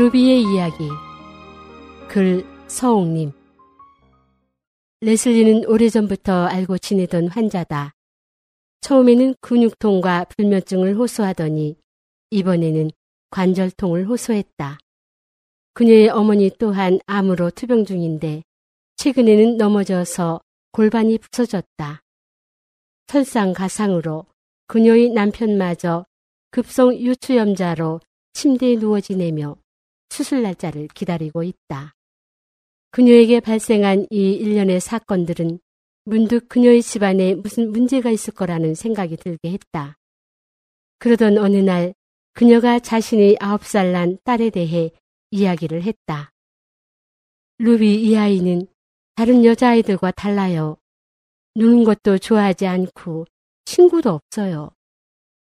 루비의 이야기 글 서옥님 레슬리는 오래전부터 알고 지내던 환자다. 처음에는 근육통과 불면증을 호소하더니 이번에는 관절통을 호소했다. 그녀의 어머니 또한 암으로 투병 중인데 최근에는 넘어져서 골반이 부서졌다. 설상가상으로 그녀의 남편마저 급성 유추염자로 침대에 누워 지내며 수술 날짜를 기다리고 있다. 그녀에게 발생한 이 일련의 사건들은 문득 그녀의 집안에 무슨 문제가 있을 거라는 생각이 들게 했다. 그러던 어느 날 그녀가 자신의 아홉 살 난 딸에 대해 이야기를 했다. 루비 이 아이는 다른 여자아이들과 달라요. 노는 것도 좋아하지 않고 친구도 없어요.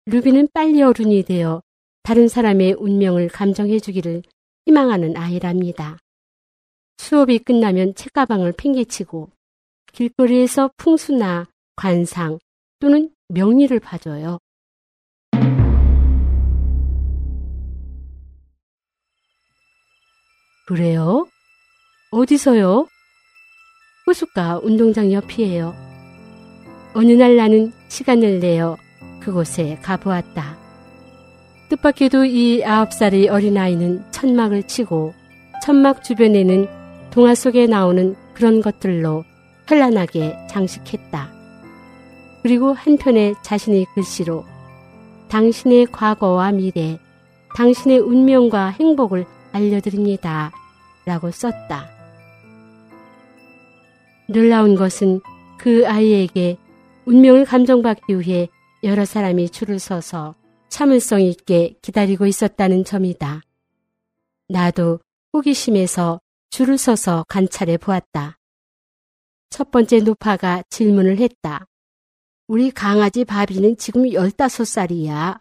루비는 빨리 어른이 되어 다른 사람의 운명을 감정해 주기를 희망하는 아이랍니다. 수업이 끝나면 책가방을 팽개치고 길거리에서 풍수나 관상 또는 명리를 봐줘요. 그래요? 어디서요? 호숫가 운동장 옆이에요. 어느 날 나는 시간을 내어 그곳에 가보았다. 뜻밖에도 이 아홉 살의 어린아이는 천막을 치고 천막 주변에는 동화 속에 나오는 그런 것들로 현란하게 장식했다. 그리고 한편에 자신의 글씨로 당신의 과거와 미래, 당신의 운명과 행복을 알려드립니다. 라고 썼다. 놀라운 것은 그 아이에게 운명을 감정받기 위해 여러 사람이 줄을 서서 참을성 있게 기다리고 있었다는 점이다. 나도 호기심에서 줄을 서서 관찰해 보았다. 첫 번째 노파가 질문을 했다. 우리 강아지 바비는 지금 15살이야.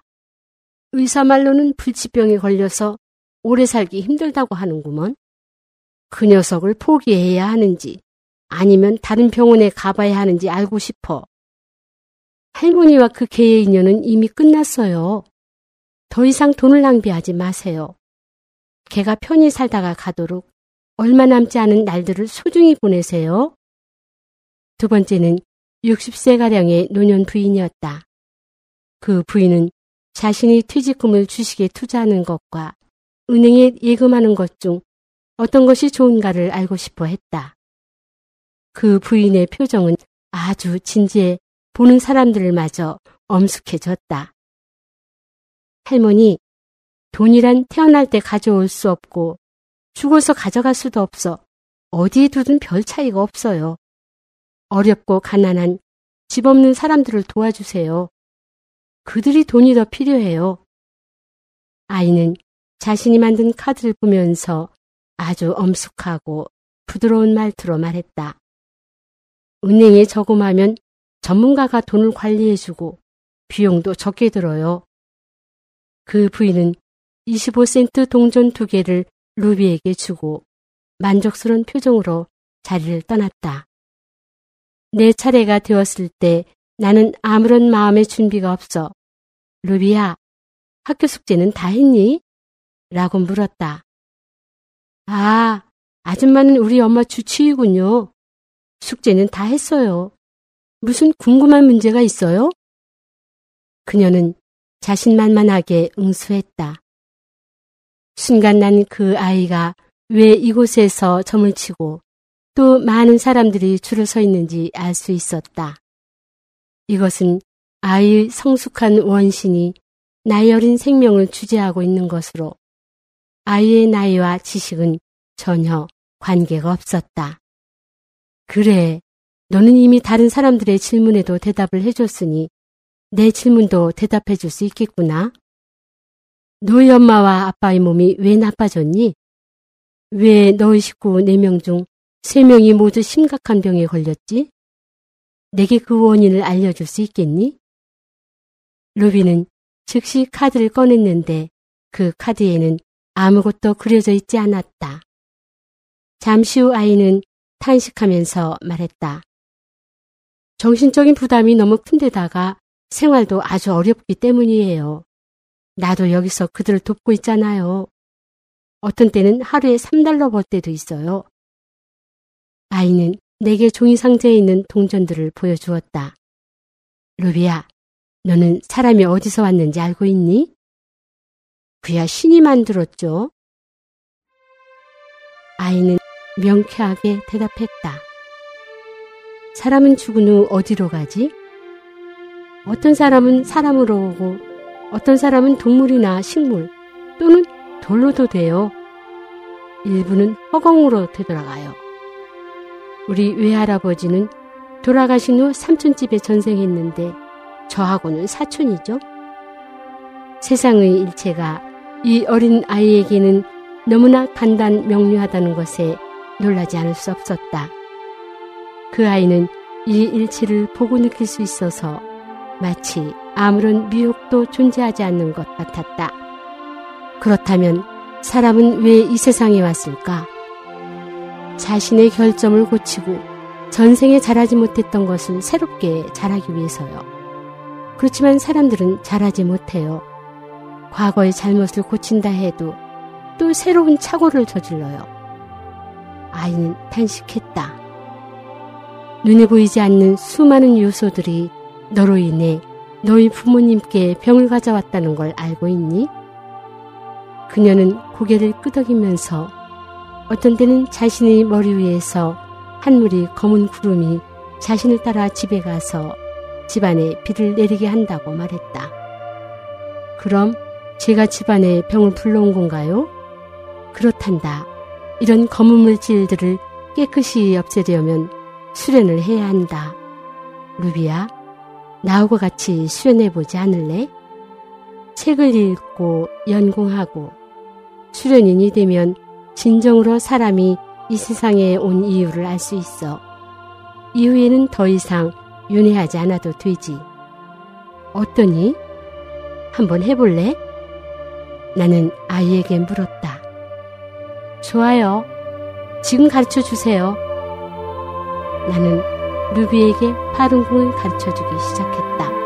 의사 말로는 불치병에 걸려서 오래 살기 힘들다고 하는구먼. 그 녀석을 포기해야 하는지 아니면 다른 병원에 가봐야 하는지 알고 싶어. 할머니와 그 개의 인연은 이미 끝났어요. 더 이상 돈을 낭비하지 마세요. 개가 편히 살다가 가도록 얼마 남지 않은 날들을 소중히 보내세요. 두 번째는 60세가량의 노년 부인이었다. 그 부인은 자신이 퇴직금을 주식에 투자하는 것과 은행에 예금하는 것 중 어떤 것이 좋은가를 알고 싶어 했다. 그 부인의 표정은 아주 진지해 보는 사람들을 마저 엄숙해졌다. 할머니, 돈이란 태어날 때 가져올 수 없고 죽어서 가져갈 수도 없어 어디에 두든 별 차이가 없어요. 어렵고 가난한 집 없는 사람들을 도와주세요. 그들이 돈이 더 필요해요. 아이는 자신이 만든 카드를 보면서 아주 엄숙하고 부드러운 말투로 말했다. 은행에 저금하면 전문가가 돈을 관리해주고 비용도 적게 들어요. 그 부인은 25센트 동전 두 개를 루비에게 주고 만족스러운 표정으로 자리를 떠났다. 내 차례가 되었을 때 나는 아무런 마음의 준비가 없어 루비야, 학교 숙제는 다 했니? 라고 물었다. 아, 아줌마는 우리 엄마 주치의군요. 숙제는 다 했어요. 무슨 궁금한 문제가 있어요? 그녀는 자신만만하게 응수했다. 순간 난 그 아이가 왜 이곳에서 점을 치고 또 많은 사람들이 줄을 서 있는지 알 수 있었다. 이것은 아이의 성숙한 원신이 나이 어린 생명을 주재하고 있는 것으로 아이의 나이와 지식은 전혀 관계가 없었다. 그래, 너는 이미 다른 사람들의 질문에도 대답을 해줬으니 내 질문도 대답해 줄 수 있겠구나. 너희 엄마와 아빠의 몸이 왜 나빠졌니? 왜 너희 식구 4명 중 3명이 모두 심각한 병에 걸렸지? 내게 그 원인을 알려줄 수 있겠니? 루비는 즉시 카드를 꺼냈는데 그 카드에는 아무것도 그려져 있지 않았다. 잠시 후 아이는 탄식하면서 말했다. 정신적인 부담이 너무 큰데다가 생활도 아주 어렵기 때문이에요. 나도 여기서 그들을 돕고 있잖아요. 어떤 때는 하루에 3달러 벌 때도 있어요. 아이는 내게 종이 상자에 있는 동전들을 보여주었다. 루비야, 너는 사람이 어디서 왔는지 알고 있니? 그야 신이 만들었죠. 아이는 명쾌하게 대답했다. 사람은 죽은 후 어디로 가지? 어떤 사람은 사람으로 오고 어떤 사람은 동물이나 식물 또는 돌로도 돼요. 일부는 허공으로 되돌아가요. 우리 외할아버지는 돌아가신 후 삼촌집에 전생했는데 저하고는 사촌이죠. 세상의 일체가 이 어린 아이에게는 너무나 간단 명료하다는 것에 놀라지 않을 수 없었다. 그 아이는 이 일치를 보고 느낄 수 있어서 마치 아무런 미혹도 존재하지 않는 것 같았다. 그렇다면 사람은 왜 이 세상에 왔을까? 자신의 결점을 고치고 전생에 잘하지 못했던 것을 새롭게 잘하기 위해서요. 그렇지만 사람들은 잘하지 못해요. 과거의 잘못을 고친다 해도 또 새로운 착오를 저질러요. 아이는 탄식했다. 눈에 보이지 않는 수많은 요소들이 너로 인해 너희 부모님께 병을 가져왔다는 걸 알고 있니? 그녀는 고개를 끄덕이면서 어떤 때는 자신의 머리 위에서 한 무리 검은 구름이 자신을 따라 집에 가서 집안에 비를 내리게 한다고 말했다. 그럼 제가 집안에 병을 불러온 건가요? 그렇단다. 이런 검은 물질들을 깨끗이 없애려면 수련을 해야 한다. 루비야, 나하고 같이 수련해보지 않을래? 책을 읽고 연공하고 수련인이 되면 진정으로 사람이 이 세상에 온 이유를 알 수 있어. 이후에는 더 이상 윤회하지 않아도 되지. 어떠니? 한번 해볼래? 나는 아이에게 물었다. 좋아요. 지금 가르쳐 주세요. 나는 루비에게 파른 공을 가르쳐 주기 시작했다.